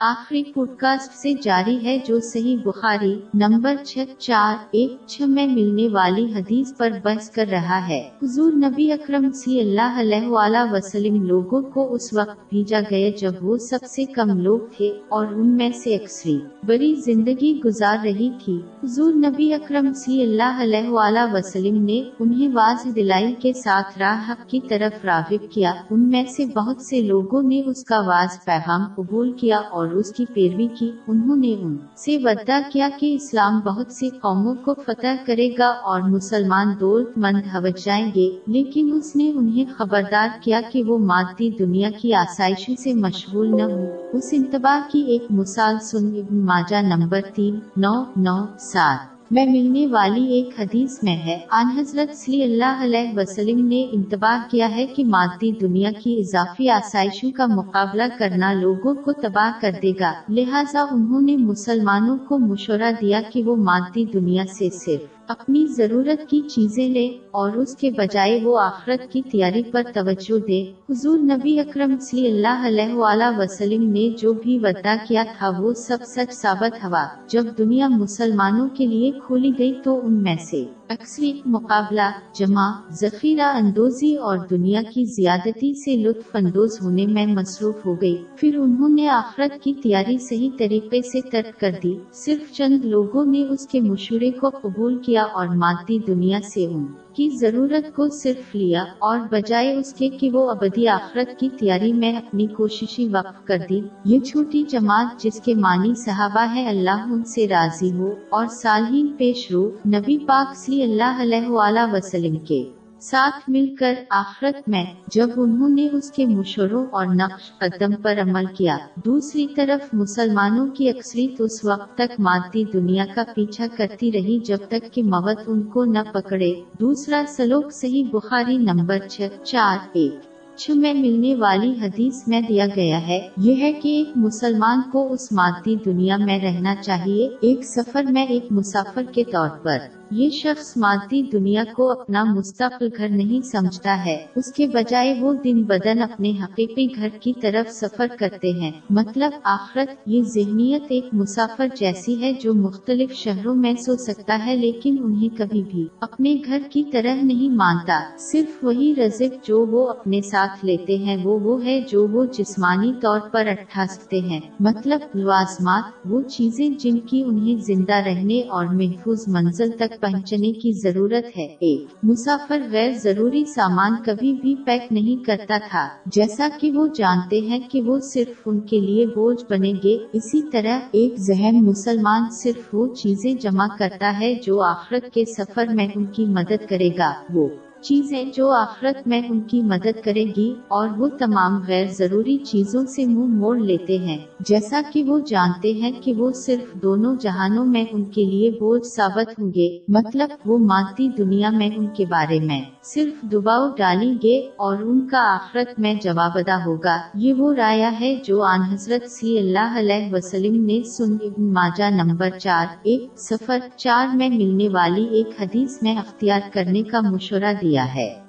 آخری pod cost سے جاری ہے جو صحیح بخاری نمبر چھ، چار، ایک، چھ میں ملنے والی حدیث پر بحث کر رہا ہے۔ حضور نبی اکرم صلی اللہ علیہ وآلہ وسلم لوگوں کو اس وقت بھیجا گیا جب وہ سب سے کم لوگ تھے اور ان میں سے اکثری بڑی زندگی گزار رہی تھی۔ حضور نبی اکرم صلی اللہ علیہ وآلہ وسلم نے انہیں واضح دلائی کے ساتھ راہ حق کی طرف راغب کیا۔ ان میں سے بہت سے لوگوں نے اس کا واضح پیغام قبول کیا اور نوروز کی پیروی کی، انہوں نے ان سے وعدہ کیا کہ اسلام بہت سے قوموں کو فتح کرے گا اور مسلمان دولت مند ہو جائیں گے، لیکن اس نے انہیں خبردار کیا کہ وہ مادی دنیا کی آسائشوں سے مشغول نہ ہو اس انتباہ کی ایک مثال سن ابن ماجہ نمبر تین، نو نو، سات۔ میں ملنے والی ایک حدیث میں ہے۔ آن حضرت صلی اللہ علیہ وسلم نے انتباہ کیا ہے کہ مادی دنیا کی اضافی آسائشوں کا مقابلہ کرنا لوگوں کو تباہ کر دے گا۔ لہٰذا انہوں نے مسلمانوں کو مشورہ دیا کہ وہ مادی دنیا سے صرف اپنی ضرورت کی چیزیں لے اور اس کے بجائے وہ آخرت کی تیاری پر توجہ دے۔ حضور نبی اکرم صلی اللہ علیہ وآلہ وسلم نے جو بھی وعدہ کیا تھا وہ سب سچ ثابت ہوا۔ جب دنیا مسلمانوں کے لیے کھولی گئی تو ان میں سے اکثری مقابلہ، جمع، ذخیرہ اندوزی اور دنیا کی زیادتی سے لطف اندوز ہونے میں مصروف ہو گئی پھر انہوں نے آخرت کی تیاری صحیح طریقے سے ترک کر دی۔ صرف چند لوگوں نے اس کے مشورے کو قبول کیا اور مادی دنیا سے ان کی ضرورت کو صرف لیا اور بجائے اس کے کہ وہ ابدی آخرت کی تیاری میں اپنی کوششیں وقف کر دی۔ یہ چھوٹی جماعت جس کے معنی صحابہ ہے اللہ ان سے راضی ہو اور صالحین پیش رو۔ نبی پاک صلی اللہ علیہ وآلہ وسلم کے ساتھ مل کر آخرت میں جب انہوں نے اس کے مشوروں اور نقش قدم پر عمل کیا، دوسری طرف مسلمانوں کی اکثریت اس وقت تک مادی دنیا کا پیچھا کرتی رہی جب تک کہ موت ان کو نہ پکڑے۔ دوسرا سلوک صحیح بخاری نمبر چھ، چار، ایک، چھ میں ملنے والی حدیث میں دیا گیا ہے۔ یہ ہے کہ ایک مسلمان کو اس مادی دنیا میں رہنا چاہیے۔ ایک سفر میں ایک مسافر کے طور پر۔ یہ شخص مادی دنیا کو اپنا مستقل گھر نہیں سمجھتا ہے۔ اس کے بجائے وہ دن بدن اپنے حقیقی گھر کی طرف سفر کرتے ہیں۔ مطلب آخرت، یہ ذہنیت ایک مسافر جیسی ہے جو مختلف شہروں میں سو سکتا ہے لیکن انہیں کبھی بھی اپنے گھر کی طرح نہیں مانتا۔ صرف وہی رزق جو وہ اپنے ساتھ لیتے ہیں، وہ وہ ہے جو وہ جسمانی طور پر اٹھا سکتے ہیں۔ مطلب لوازمات، وہ چیزیں جن کی انہیں زندہ رہنے اور محفوظ منزل تک پہنچنے کی ضرورت ہے۔ ایک مسافر غیر ضروری سامان کبھی بھی پیک نہیں کرتا تھا۔ جیسا کہ وہ جانتے ہیں کہ وہ صرف ان کے لیے بوجھ بنے گے۔ اسی طرح ایک ذہن مسلمان صرف وہ چیزیں جمع کرتا ہے جو آخرت کے سفر میں ان کی مدد کرے گا۔ وہ چیزیں جو آخرت میں ان کی مدد کرے گی اور وہ تمام غیر ضروری چیزوں سے منہ موڑ لیتے ہیں۔ جیسا کہ وہ جانتے ہیں کہ وہ صرف دونوں جہانوں میں ان کے لیے بوجھ ثابت ہوں گے مطلب وہ مادی دنیا میں ان کے بارے میں۔ صرف دباؤ ڈالیں گے اور ان کا آخرت میں جواب ادا ہوگا۔ یہ وہ رایا ہے جو آن حضرت سی اللہ علیہ وسلم نے سن ابن ماجہ نمبر چار، ایک سفر چار میں ملنے والی ایک حدیث میں اختیار کرنے کا مشورہ دیا۔ ہے۔